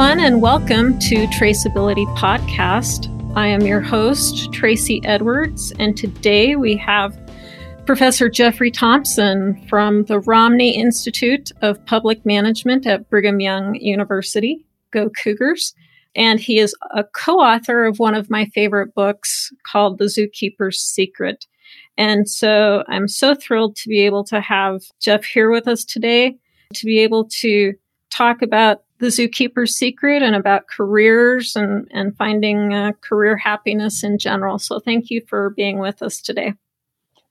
everyone, and welcome to Traceability Podcast. I am your host, Tracy Edwards, and today we have Professor Jeffrey Thompson from the Romney Institute of Public Management at Brigham Young University. Go Cougars. And he is a co author of one of my favorite books called The Zookeeper's Secret. And so I'm so thrilled to be able to have Jeff here with us today to be able to talk about the zookeeper's secret and about careers and, and finding uh, career happiness in general. So thank you for being with us today.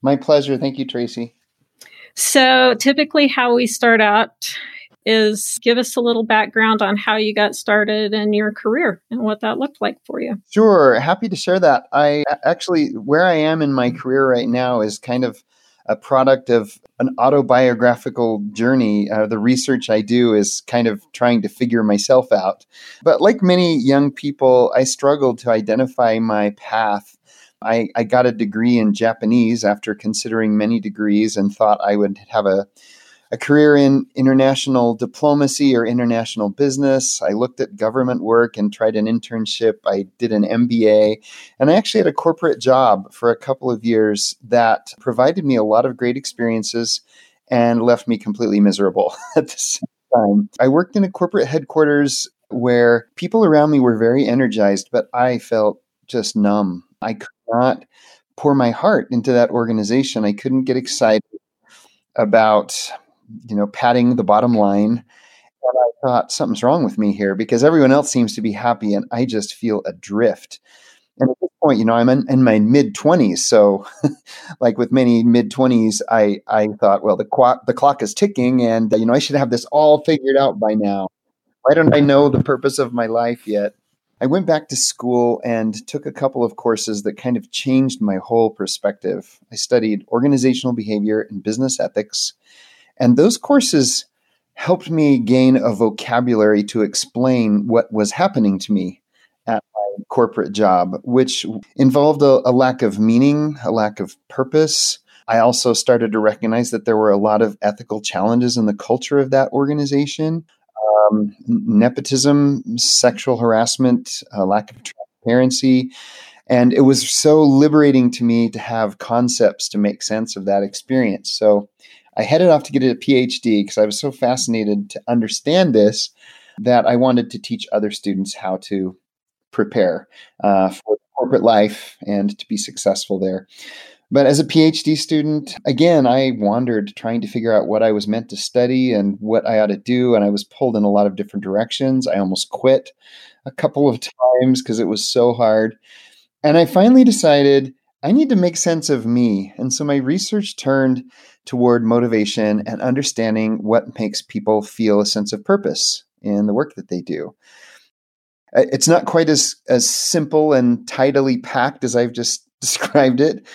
My pleasure. Thank you, Tracy. So typically, how we start out is give us a little background on how you got started in your career and what that looked like for you. Sure. Happy to share that. I actually, where I am in my career right now is kind of a product of an autobiographical journey. Uh, the research I do is kind of trying to figure myself out. But like many young people, I struggled to identify my path. I, I got a degree in Japanese after considering many degrees and thought I would have a a career in international diplomacy or international business. I looked at government work and tried an internship. I did an MBA, and I actually had a corporate job for a couple of years that provided me a lot of great experiences and left me completely miserable at the same time. I worked in a corporate headquarters where people around me were very energized, but I felt just numb. I could not pour my heart into that organization. I couldn't get excited about you know, padding the bottom line. And I thought something's wrong with me here because everyone else seems to be happy and I just feel adrift. And at this point, you know, I'm in, in my mid 20s. So, like with many mid 20s, I, I thought, well, the, qu- the clock is ticking and, you know, I should have this all figured out by now. Why don't I know the purpose of my life yet? I went back to school and took a couple of courses that kind of changed my whole perspective. I studied organizational behavior and business ethics. And those courses helped me gain a vocabulary to explain what was happening to me at my corporate job, which involved a, a, lack of meaning, a lack of purpose. I also started to recognize that there were a lot of ethical challenges in the culture of that organization um, nepotism, sexual harassment, a lack of transparency. And it was so liberating to me to have concepts to make sense of that experience. So I headed off to get a PhD because I was so fascinated to understand this that I wanted to teach other students how to prepare uh, for corporate life and to be successful there. But as a PhD student, again, I wandered trying to figure out what I was meant to study and what I ought to do. And I was pulled in a lot of different directions. I almost quit a couple of times because it was so hard. And I finally decided I need to make sense of me. And so my research turned toward motivation and understanding what makes people feel a sense of purpose in the work that they do. It's not quite as, as simple and tidily packed as I've just described it.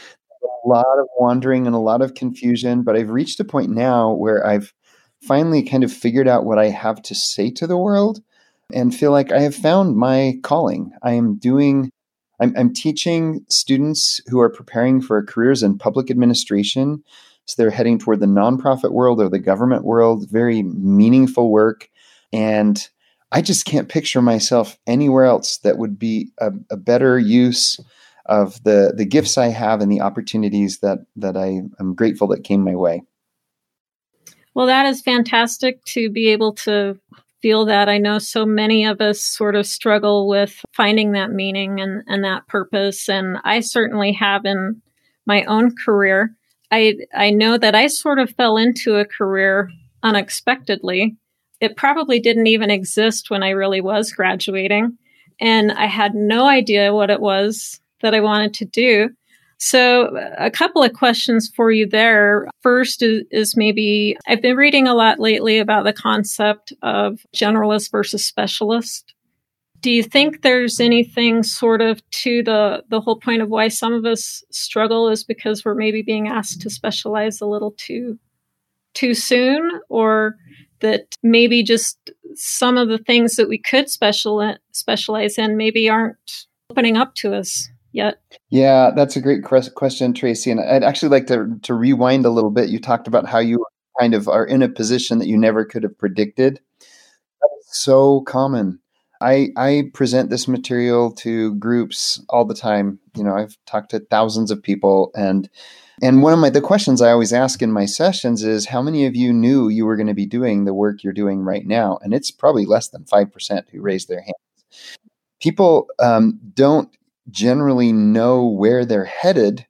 A lot of wandering and a lot of confusion, but I've reached a point now where I've finally kind of figured out what I have to say to the world and feel like I have found my calling. I am doing I'm, I'm teaching students who are preparing for careers in public administration. So they're heading toward the nonprofit world or the government world, very meaningful work. And I just can't picture myself anywhere else that would be a, a better use of the the gifts I have and the opportunities that that I am grateful that came my way. Well, that is fantastic to be able to feel that. I know so many of us sort of struggle with finding that meaning and, and that purpose. And I certainly have in my own career. I, I know that I sort of fell into a career unexpectedly. It probably didn't even exist when I really was graduating. And I had no idea what it was that I wanted to do. So, a couple of questions for you there. First is, is, maybe I've been reading a lot lately about the concept of generalist versus specialist. Do you think there's anything sort of to the the whole point of why some of us struggle is because we're maybe being asked to specialize a little too too soon or that maybe just some of the things that we could special specialize in maybe aren't opening up to us yet? Yeah, that's a great question, Tracy. And I'd actually like to to rewind a little bit. You talked about how you kind of are in a position that you never could have predicted. That is so common. I, I present this material to groups all the time. You know, I've talked to thousands of people and and one of my the questions I always ask in my sessions is how many of you knew you were going to be doing the work you're doing right now? And it's probably less than 5% who raise their hands. People um, don't generally know where they're headed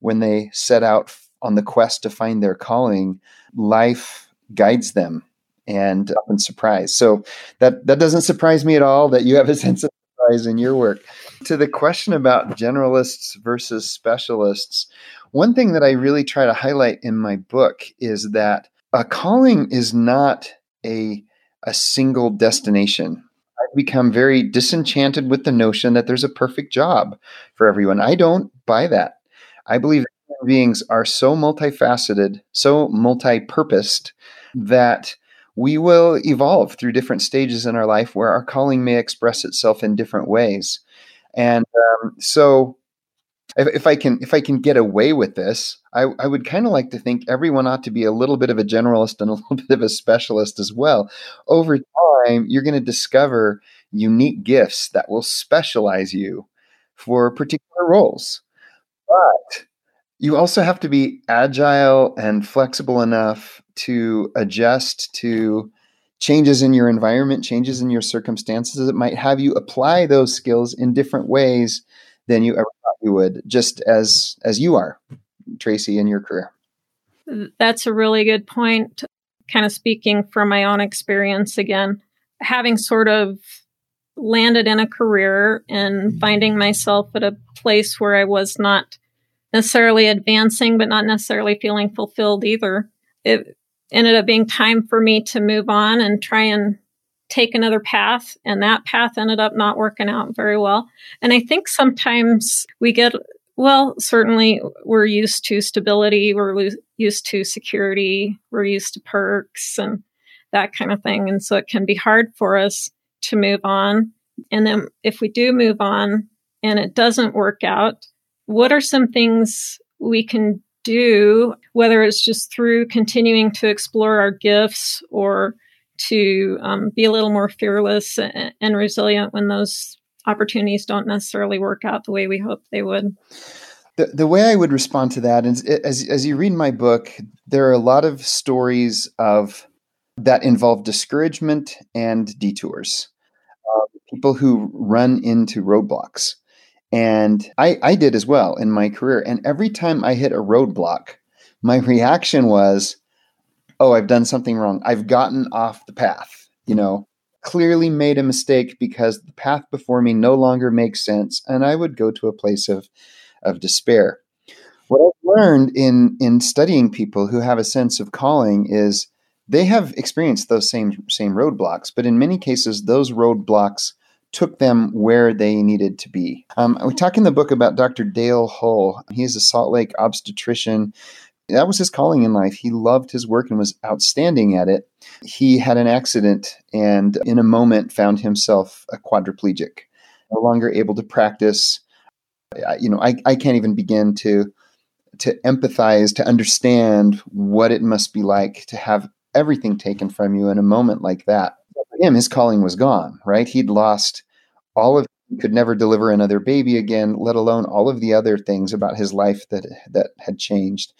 when they set out on the quest to find their calling. Life guides them and often surprise. So that that doesn't surprise me at all that you have a sense of surprise in your work. To the question about generalists versus specialists, one thing that I really try to highlight in my book is that a calling is not a a single destination. I've become very disenchanted with the notion that there's a perfect job for everyone. I don't buy that. I believe beings are so multifaceted, so multi-purposed that we will evolve through different stages in our life where our calling may express itself in different ways. And um, so, if, if, I can if I can get away with this, I, I would kind of like to think everyone ought to be a little bit of a generalist and a little bit of a specialist as well. Over time, you're going to discover unique gifts that will specialize you for particular roles. But you also have to be agile and flexible enough to adjust to changes in your environment, changes in your circumstances that might have you apply those skills in different ways than you ever thought you would, just as as you are, Tracy, in your career. That's a really good point. Kind of speaking from my own experience again, having sort of landed in a career and mm-hmm. finding myself at a place where I was not necessarily advancing, but not necessarily feeling fulfilled either. It ended up being time for me to move on and try and take another path. And that path ended up not working out very well. And I think sometimes we get, well, certainly we're used to stability, we're lo- used to security, we're used to perks and that kind of thing. And so it can be hard for us to move on. And then if we do move on and it doesn't work out, what are some things we can do, whether it's just through continuing to explore our gifts or to um, be a little more fearless and, and resilient when those opportunities don't necessarily work out the way we hope they would. The, the way I would respond to that is as, as you read my book, there are a lot of stories of that involve discouragement and detours. Uh, people who run into roadblocks. And I, I did as well in my career. And every time I hit a roadblock, my reaction was, oh, I've done something wrong. I've gotten off the path, you know, clearly made a mistake because the path before me no longer makes sense. And I would go to a place of, of despair. What I've learned in, in studying people who have a sense of calling is they have experienced those same, same roadblocks, but in many cases, those roadblocks took them where they needed to be. Um, we talk in the book about Dr. Dale Hull. He's a Salt Lake obstetrician. That was his calling in life. He loved his work and was outstanding at it. He had an accident and, in a moment, found himself a quadriplegic, no longer able to practice. You know, I, I can't even begin to to empathize, to understand what it must be like to have everything taken from you in a moment like that for him, his calling was gone, right? He'd lost all of he could never deliver another baby again, let alone all of the other things about his life that that had changed.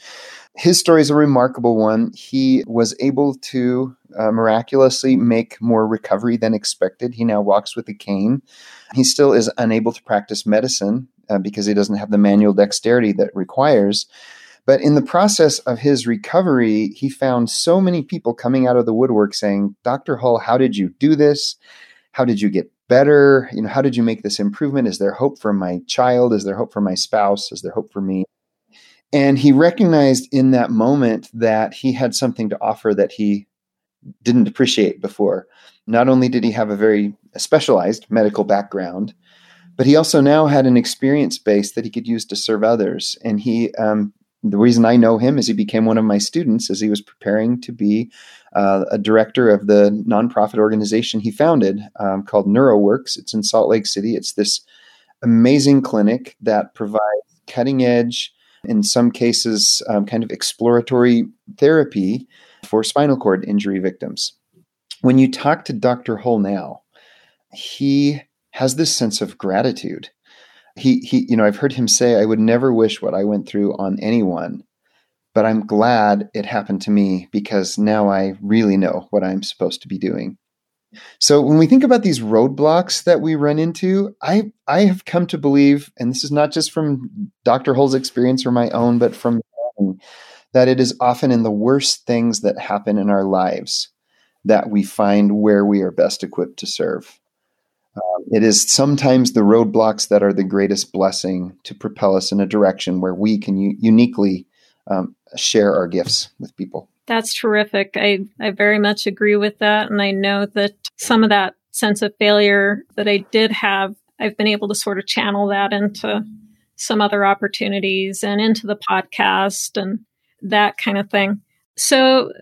His story is a remarkable one. He was able to uh, miraculously make more recovery than expected. He now walks with a cane. He still is unable to practice medicine uh, because he doesn't have the manual dexterity that requires. But in the process of his recovery, he found so many people coming out of the woodwork saying, Dr. Hull, how did you do this? How did you get better? You know, how did you make this improvement? Is there hope for my child? Is there hope for my spouse? Is there hope for me? And he recognized in that moment that he had something to offer that he didn't appreciate before. Not only did he have a very specialized medical background, but he also now had an experience base that he could use to serve others. And he um, the reason I know him is he became one of my students as he was preparing to be uh, a director of the nonprofit organization he founded um, called NeuroWorks. It's in Salt Lake City. It's this amazing clinic that provides cutting edge, in some cases, um, kind of exploratory therapy for spinal cord injury victims. When you talk to Dr. Hull now, he has this sense of gratitude. He, he, you know, I've heard him say, I would never wish what I went through on anyone, but I'm glad it happened to me because now I really know what I'm supposed to be doing. So when we think about these roadblocks that we run into, I I have come to believe, and this is not just from Dr. Hull's experience or my own, but from that it is often in the worst things that happen in our lives that we find where we are best equipped to serve. It is sometimes the roadblocks that are the greatest blessing to propel us in a direction where we can u- uniquely um, share our gifts with people. That's terrific. I, I very much agree with that. And I know that some of that sense of failure that I did have, I've been able to sort of channel that into some other opportunities and into the podcast and that kind of thing. So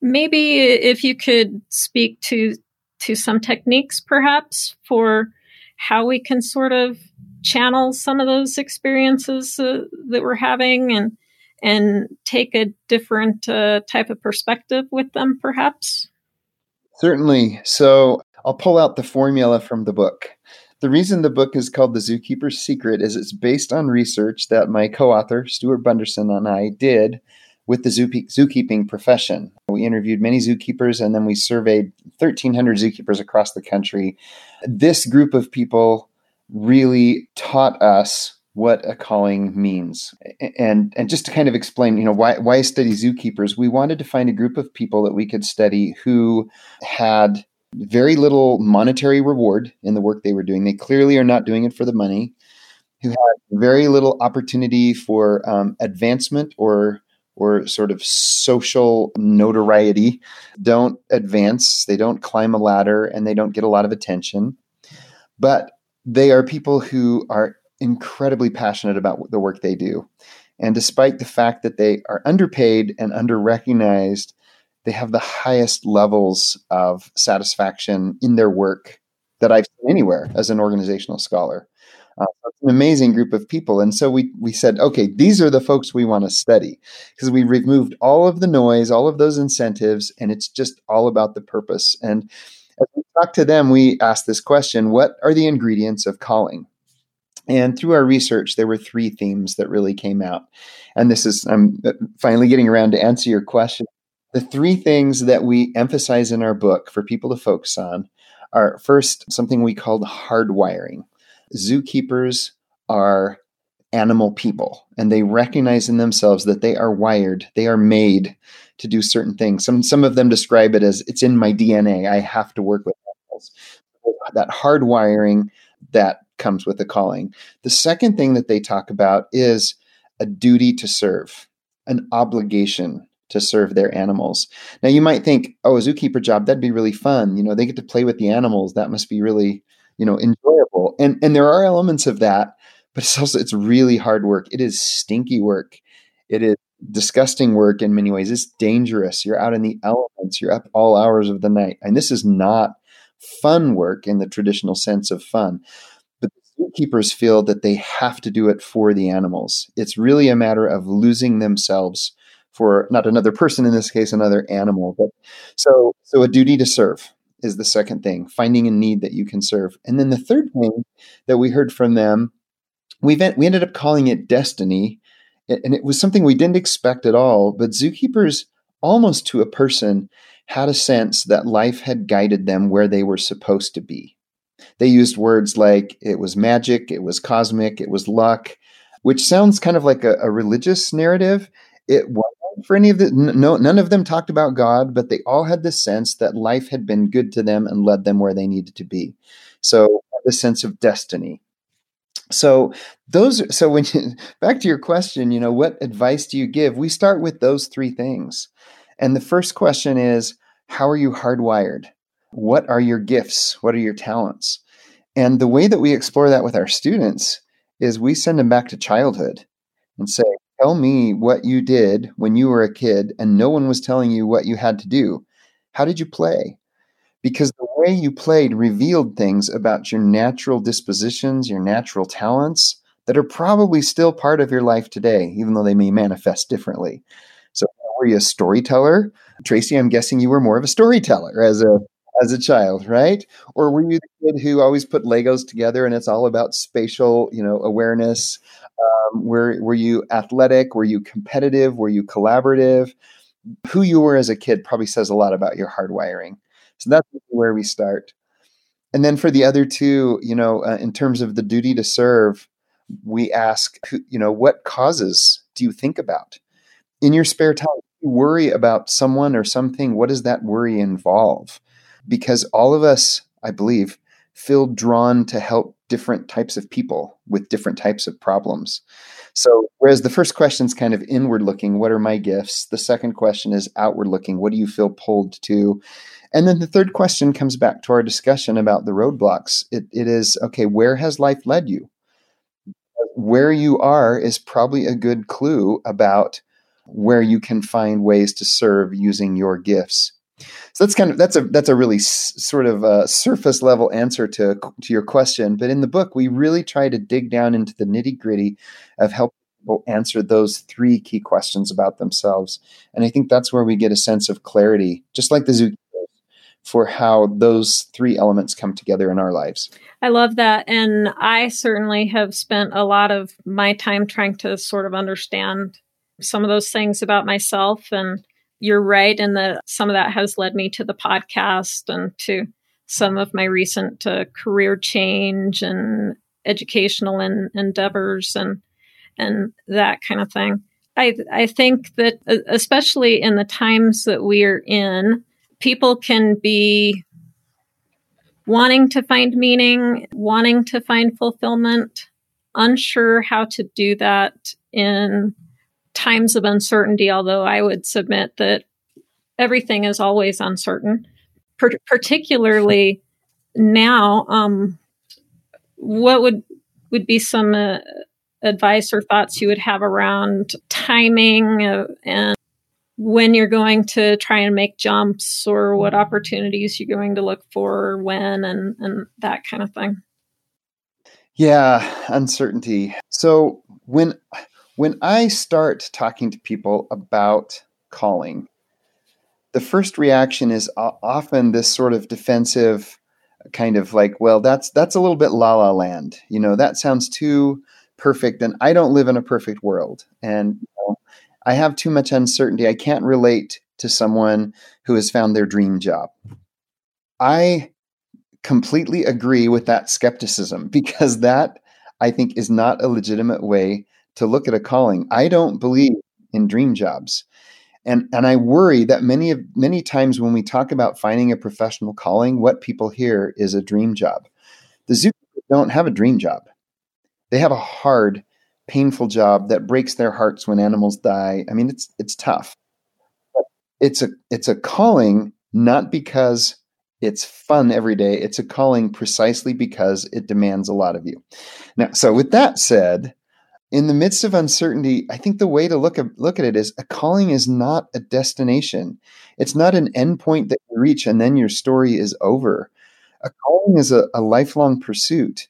maybe if you could speak to to some techniques perhaps for how we can sort of channel some of those experiences uh, that we're having and and take a different uh, type of perspective with them, perhaps? Certainly. So I'll pull out the formula from the book. The reason the book is called The Zookeeper's Secret is it's based on research that my co author, Stuart Bunderson, and I did with the zookeeping profession. We interviewed many zookeepers and then we surveyed 1,300 zookeepers across the country. This group of people really taught us what a calling means. And and just to kind of explain, you know, why why study zookeepers, we wanted to find a group of people that we could study who had very little monetary reward in the work they were doing. They clearly are not doing it for the money. Who had very little opportunity for um, advancement or or sort of social notoriety. Don't advance. They don't climb a ladder, and they don't get a lot of attention. But they are people who are incredibly passionate about the work they do. And despite the fact that they are underpaid and under recognized, they have the highest levels of satisfaction in their work that I've seen anywhere as an organizational scholar. Uh, it's an amazing group of people. And so we, we said, okay, these are the folks we want to study because we removed all of the noise, all of those incentives, and it's just all about the purpose. And as we talked to them, we asked this question what are the ingredients of calling? And through our research, there were three themes that really came out. And this is, I'm finally getting around to answer your question. The three things that we emphasize in our book for people to focus on are first, something we called hardwiring. Zookeepers are animal people and they recognize in themselves that they are wired, they are made to do certain things. Some, some of them describe it as it's in my DNA. I have to work with animals. That hardwiring that comes with the calling. The second thing that they talk about is a duty to serve, an obligation to serve their animals. Now you might think, oh, a zookeeper job, that'd be really fun. You know, they get to play with the animals. That must be really, you know, enjoyable. And and there are elements of that, but it's also it's really hard work. It is stinky work. It is disgusting work in many ways. It's dangerous. You're out in the elements. You're up all hours of the night. And this is not fun work in the traditional sense of fun but the zookeepers feel that they have to do it for the animals. It's really a matter of losing themselves for not another person in this case, another animal. But so so a duty to serve is the second thing, finding a need that you can serve. And then the third thing that we heard from them, we we ended up calling it destiny, and it was something we didn't expect at all. But zookeepers, almost to a person, had a sense that life had guided them where they were supposed to be. They used words like it was magic, it was cosmic, it was luck, which sounds kind of like a, a religious narrative. It wasn't for any of the no none of them talked about God, but they all had this sense that life had been good to them and led them where they needed to be. So the sense of destiny. So those so when you, back to your question, you know, what advice do you give? We start with those three things. And the first question is how are you hardwired? What are your gifts? What are your talents? And the way that we explore that with our students is we send them back to childhood and say, Tell me what you did when you were a kid and no one was telling you what you had to do. How did you play? Because the way you played revealed things about your natural dispositions, your natural talents that are probably still part of your life today, even though they may manifest differently. So, were you a storyteller? Tracy, I'm guessing you were more of a storyteller as a as a child, right? Or were you the kid who always put Legos together and it's all about spatial, you know, awareness? Um, were were you athletic? Were you competitive? Were you collaborative? Who you were as a kid probably says a lot about your hardwiring. So that's where we start. And then for the other two, you know, uh, in terms of the duty to serve, we ask, you know, what causes do you think about in your spare time? You worry about someone or something. What does that worry involve? Because all of us, I believe, feel drawn to help different types of people with different types of problems. So, whereas the first question is kind of inward looking, what are my gifts? The second question is outward looking, what do you feel pulled to? And then the third question comes back to our discussion about the roadblocks. It, it is okay, where has life led you? where you are is probably a good clue about where you can find ways to serve using your gifts. So that's kind of that's a that's a really s- sort of a surface level answer to to your question. But in the book, we really try to dig down into the nitty gritty of helping people answer those three key questions about themselves. And I think that's where we get a sense of clarity, just like the zoo for how those three elements come together in our lives. I love that. And I certainly have spent a lot of my time trying to sort of understand some of those things about myself. And you're right in that some of that has led me to the podcast and to some of my recent uh, career change and educational in, endeavors and and that kind of thing. I I think that especially in the times that we are in, people can be wanting to find meaning, wanting to find fulfillment, unsure how to do that in times of uncertainty, although I would submit that everything is always uncertain, per- particularly now. Um, what would would be some uh, advice or thoughts you would have around timing uh, and when you're going to try and make jumps or what opportunities you're going to look for when and and that kind of thing? Yeah uncertainty. So when when i start talking to people about calling the first reaction is often this sort of defensive kind of like well that's that's a little bit la la land you know that sounds too perfect and i don't live in a perfect world and you know, I have too much uncertainty. I can't relate to someone who has found their dream job. I completely agree with that skepticism because that I think is not a legitimate way to look at a calling. I don't believe in dream jobs. And and I worry that many of many times when we talk about finding a professional calling, what people hear is a dream job. The zookeepers don't have a dream job. They have a hard painful job that breaks their hearts when animals die. I mean, it's it's tough. But it's a it's a calling not because it's fun every day. It's a calling precisely because it demands a lot of you. Now, so with that said, in the midst of uncertainty, I think the way to look at look at it is a calling is not a destination. It's not an endpoint that you reach and then your story is over. A calling is a, a lifelong pursuit.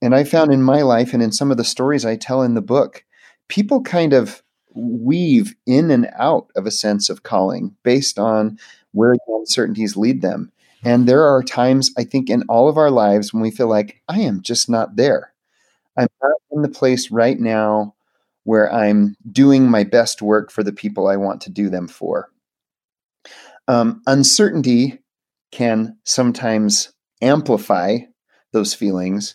And I found in my life and in some of the stories I tell in the book, people kind of weave in and out of a sense of calling based on where the uncertainties lead them. And there are times, I think, in all of our lives when we feel like, I am just not there. I'm not in the place right now where I'm doing my best work for the people I want to do them for. Um, uncertainty can sometimes amplify those feelings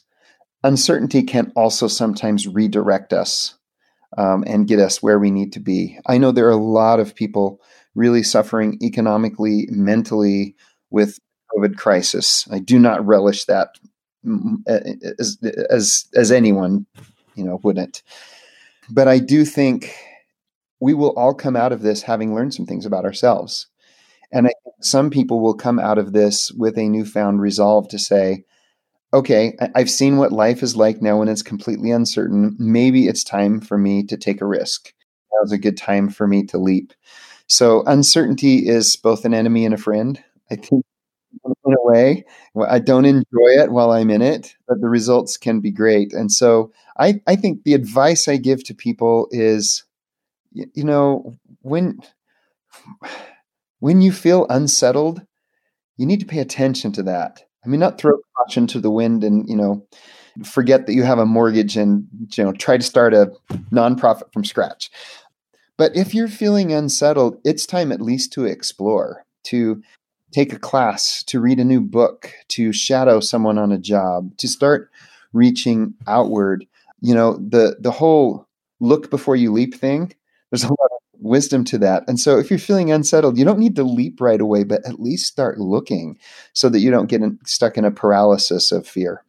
uncertainty can also sometimes redirect us um, and get us where we need to be. I know there are a lot of people really suffering economically, mentally with COVID crisis. I do not relish that as as, as anyone, you know, wouldn't. But I do think we will all come out of this having learned some things about ourselves. And some people will come out of this with a newfound resolve to say, okay, I've seen what life is like now when it's completely uncertain. Maybe it's time for me to take a risk. Now's a good time for me to leap. So uncertainty is both an enemy and a friend. I think in a way, I don't enjoy it while I'm in it, but the results can be great. And so I, I think the advice I give to people is, you know, when when you feel unsettled, you need to pay attention to that. I mean, not throw caution to the wind and, you know, forget that you have a mortgage and, you know, try to start a nonprofit from scratch. But if you're feeling unsettled, it's time at least to explore, to take a class, to read a new book, to shadow someone on a job, to start reaching outward. You know, the the whole look before you leap thing, there's a lot of wisdom to that. And so if you're feeling unsettled, you don't need to leap right away, but at least start looking so that you don't get in, stuck in a paralysis of fear.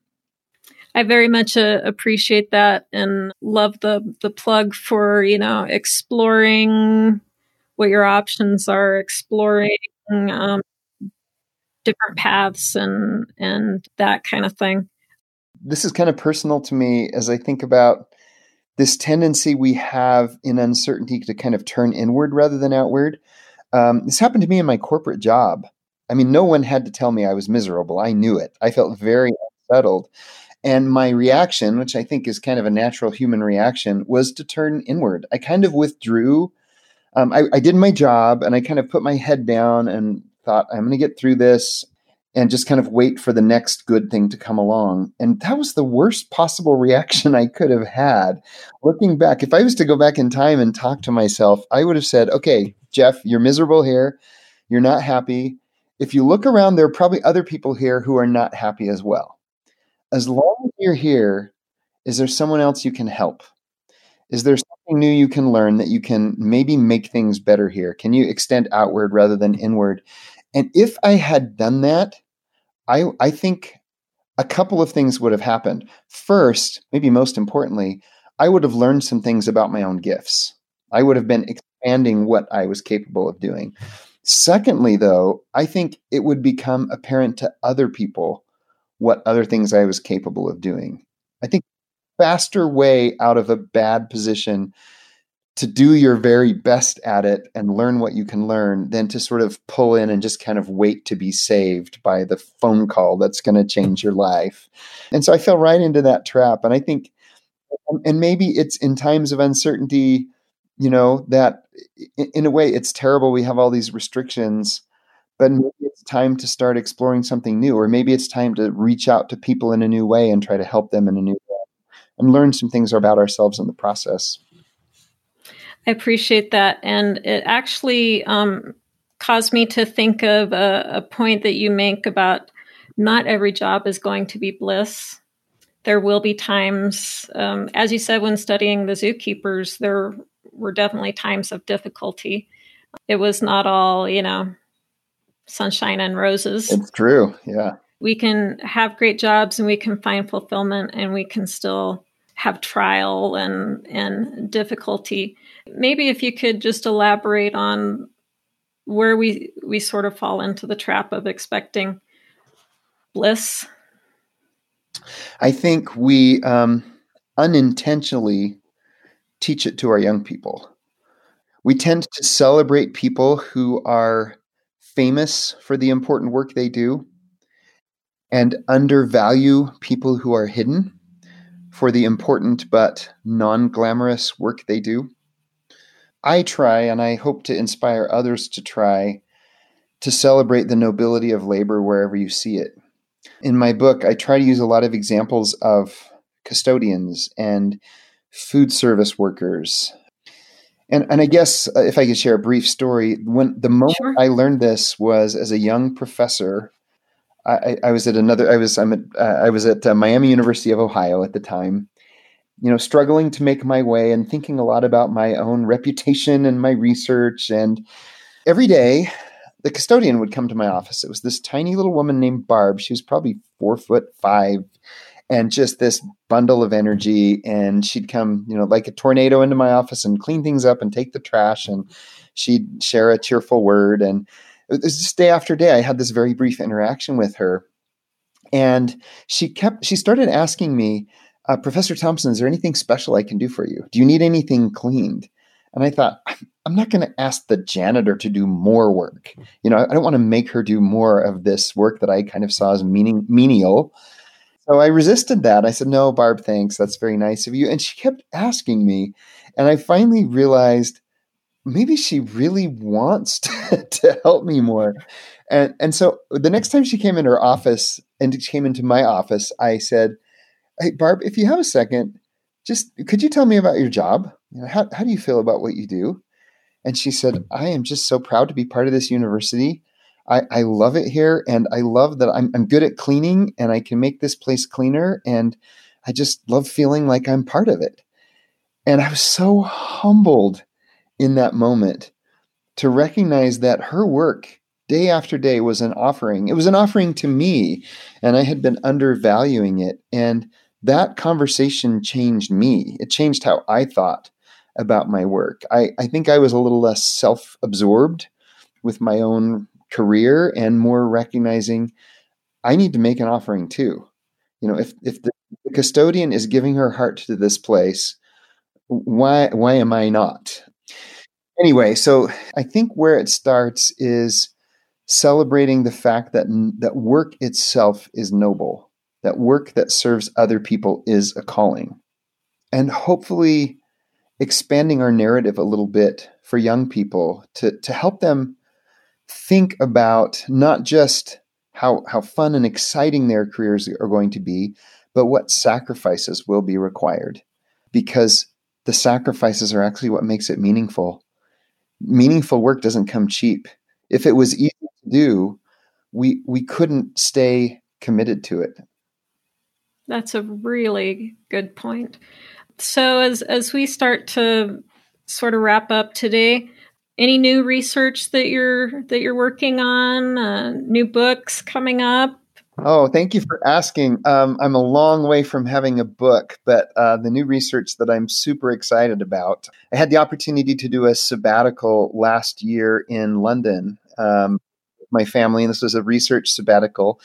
I very much uh, appreciate that and love the the plug for you know exploring what your options are, exploring um, different paths and and that kind of thing. This is kind of personal to me as I think about this tendency we have in uncertainty to kind of turn inward rather than outward. Um, this happened to me in my corporate job. I mean, no one had to tell me I was miserable. I knew it. I felt very unsettled. And my reaction, which I think is kind of a natural human reaction, was to turn inward. I kind of withdrew. Um, I, I did my job and I kind of put my head down and thought, I'm going to get through this and just kind of wait for the next good thing to come along. And that was the worst possible reaction I could have had. Looking back, if I was to go back in time and talk to myself, I would have said, okay, Jeff, you're miserable here. You're not happy. If you look around, there are probably other people here who are not happy as well as long as you're here, is there someone else you can help? Is there something new you can learn that you can maybe make things better here? Can you extend outward rather than inward? And if I had done that, I, I think a couple of things would have happened. First, maybe most importantly, I would have learned some things about my own gifts. I would have been expanding what I was capable of doing. Secondly, though, I think it would become apparent to other people what other things I was capable of doing. I think faster way out of a bad position to do your very best at it and learn what you can learn than to sort of pull in and just kind of wait to be saved by the phone call that's going to change your life. And so I fell right into that trap. And I think, and maybe it's in times of uncertainty, you know, that in a way it's terrible. We have all these restrictions but maybe it's time to start exploring something new or maybe it's time to reach out to people in a new way and try to help them in a new way and learn some things about ourselves in the process i appreciate that and it actually um, caused me to think of a, a point that you make about not every job is going to be bliss there will be times um, as you said when studying the zookeepers there were definitely times of difficulty it was not all you know sunshine and roses. It's true. Yeah. We can have great jobs and we can find fulfillment and we can still have trial and and difficulty. Maybe if you could just elaborate on where we we sort of fall into the trap of expecting bliss. I think we um, unintentionally teach it to our young people. We tend to celebrate people who are famous for the important work they do and undervalue people who are hidden for the important but non glamorous work they do. I try, and I hope to inspire others to try, to celebrate the nobility of labor wherever you see it. In my book, I try to use a lot of examples of custodians and food service workers and and I guess uh, if I could share a brief story, when the moment sure. I learned this was as a young professor. I, I was at another. I was I'm at uh, I was at uh, Miami University of Ohio at the time. You know, struggling to make my way and thinking a lot about my own reputation and my research. And every day, the custodian would come to my office. It was this tiny little woman named Barb. She was probably four foot five, and just this bundle of energy. And she'd come, you know, like a tornado into my office and clean things up and take the trash. And she'd share a cheerful word. And it was just day after day, I had this very brief interaction with her. And she kept, she started asking me, uh, Professor Thompson, is there anything special I can do for you? Do you need anything cleaned? And I thought, I'm not going to ask the janitor to do more work. You know, I don't want to make her do more of this work that I kind of saw as meaning, menial. So I resisted that. I said, No, Barb, thanks. That's very nice of you. And she kept asking me. And I finally realized maybe she really wants to, to help me more. And and so the next time she came in her office and came into my office, I said, "Hey, Barb, if you have a second, just could you tell me about your job? You know, how how do you feel about what you do?" And she said, mm. "I am just so proud to be part of this university. I, I love it here, and I love that I'm I'm good at cleaning, and I can make this place cleaner, and I just love feeling like I'm part of it." And I was so humbled in that moment to recognize that her work day after day was an offering. It was an offering to me, and I had been undervaluing it. And that conversation changed me. It changed how I thought about my work. I, I think I was a little less self absorbed with my own career and more recognizing I need to make an offering too. You know, if, if the, the custodian is giving her heart to this place, why why am I not? Anyway, so I think where it starts is celebrating the fact that that work itself is noble, that work that serves other people is a calling. And hopefully expanding our narrative a little bit for young people to, to help them think about not just how, how fun and exciting their careers are going to be, but what sacrifices will be required. Because the sacrifices are actually what makes it meaningful. Meaningful work doesn't come cheap. If it was easy to do, we we couldn't stay committed to it. That's a really good point. So as as we start to sort of wrap up today, any new research that you're that you're working on, uh, new books coming up, Oh, thank you for asking. Um, I'm a long way from having a book, but uh, the new research that I'm super excited about. I had the opportunity to do a sabbatical last year in London. Um, my family, and this was a research sabbatical.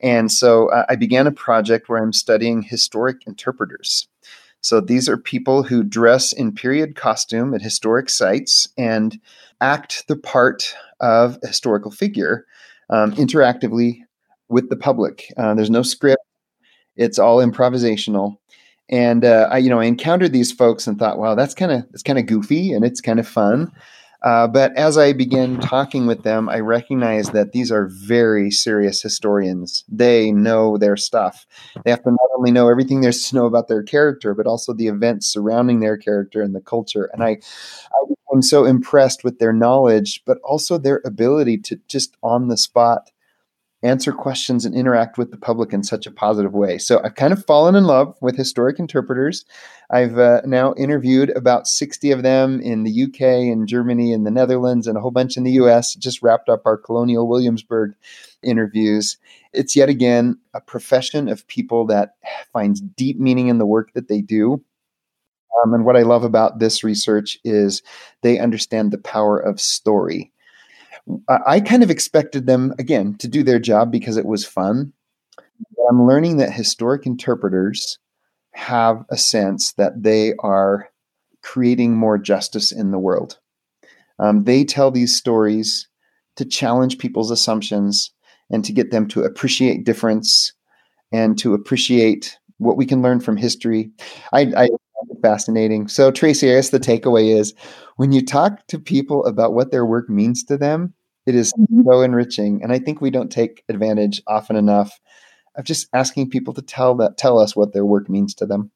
And so uh, I began a project where I'm studying historic interpreters. So these are people who dress in period costume at historic sites and act the part of a historical figure um, interactively with the public. Uh, there's no script; it's all improvisational. And uh, I, you know, I encountered these folks and thought, wow, that's kind of it's kind of goofy and it's kind of fun. Uh, but as I began talking with them, I recognized that these are very serious historians. They know their stuff. They have to not only know everything there's to know about their character, but also the events surrounding their character and the culture. And I, I became so impressed with their knowledge, but also their ability to just on the spot answer questions and interact with the public in such a positive way. So I've kind of fallen in love with historic interpreters. I've uh, now interviewed about 60 of them in the UK and Germany and the Netherlands and a whole bunch in the US. Just wrapped up our Colonial Williamsburg interviews. It's yet again a profession of people that finds deep meaning in the work that they do. Um, and what I love about this research is they understand the power of story I kind of expected them, again, to do their job because it was fun. I'm learning that historic interpreters have a sense that they are creating more justice in the world. Um, they tell these stories to challenge people's assumptions and to get them to appreciate difference and to appreciate what we can learn from history. I, I fascinating. So, Tracy, I guess the takeaway is when you talk to people about what their work means to them, it is mm-hmm. so enriching. And I think we don't take advantage often enough of just asking people to tell that tell us what their work means to them.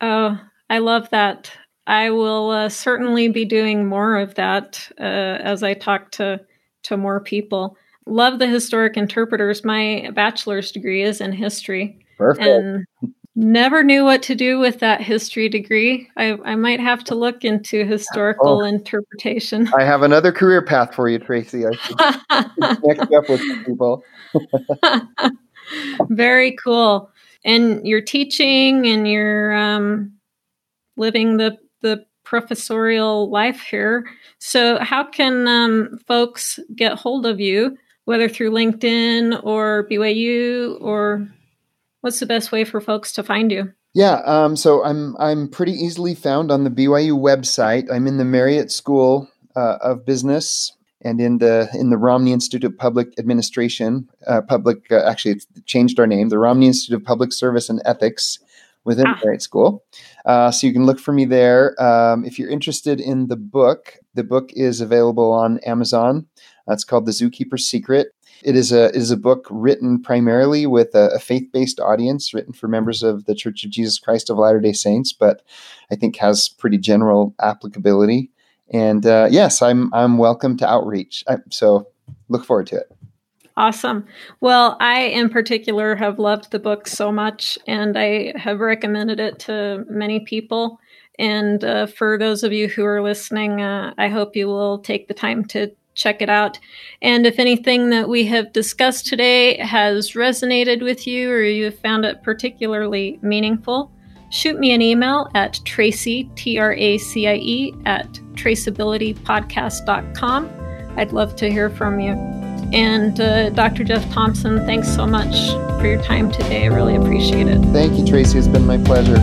Oh, I love that. I will uh, certainly be doing more of that uh, as I talk to to more people. Love the historic interpreters. My bachelor's degree is in history. Perfect. And Never knew what to do with that history degree. I, I might have to look into historical oh, interpretation. I have another career path for you, Tracy. I should up with people. Very cool. And you're teaching and you're um, living the the professorial life here. So, how can um, folks get hold of you, whether through LinkedIn or BYU or what's the best way for folks to find you? Yeah, um, so I'm I'm pretty easily found on the BYU website. I'm in the Marriott School uh, of Business and in the in the Romney Institute of Public Administration. Uh, public uh, actually, it's changed our name, the Romney Institute of Public Service and Ethics within ah. Marriott School. Uh, so you can look for me there. Um, if you're interested in the book, the book is available on Amazon. That's called The Zookeeper's Secret. It is a is a book written primarily with a, a faith based audience, written for members of the Church of Jesus Christ of Latter Day Saints, but I think has pretty general applicability. And uh, yes, I'm I'm welcome to outreach. I, so look forward to it. Awesome. Well, I in particular have loved the book so much, and I have recommended it to many people. And uh, for those of you who are listening, uh, I hope you will take the time to check it out. And if anything that we have discussed today has resonated with you or you have found it particularly meaningful, shoot me an email at Tracie, T R A C I E, at traceabilitypodcast.com. I'd love to hear from you. And uh, Dr. Jeff Thompson, thanks so much for your time today. I really appreciate it. Thank you, Tracie. It's been my pleasure.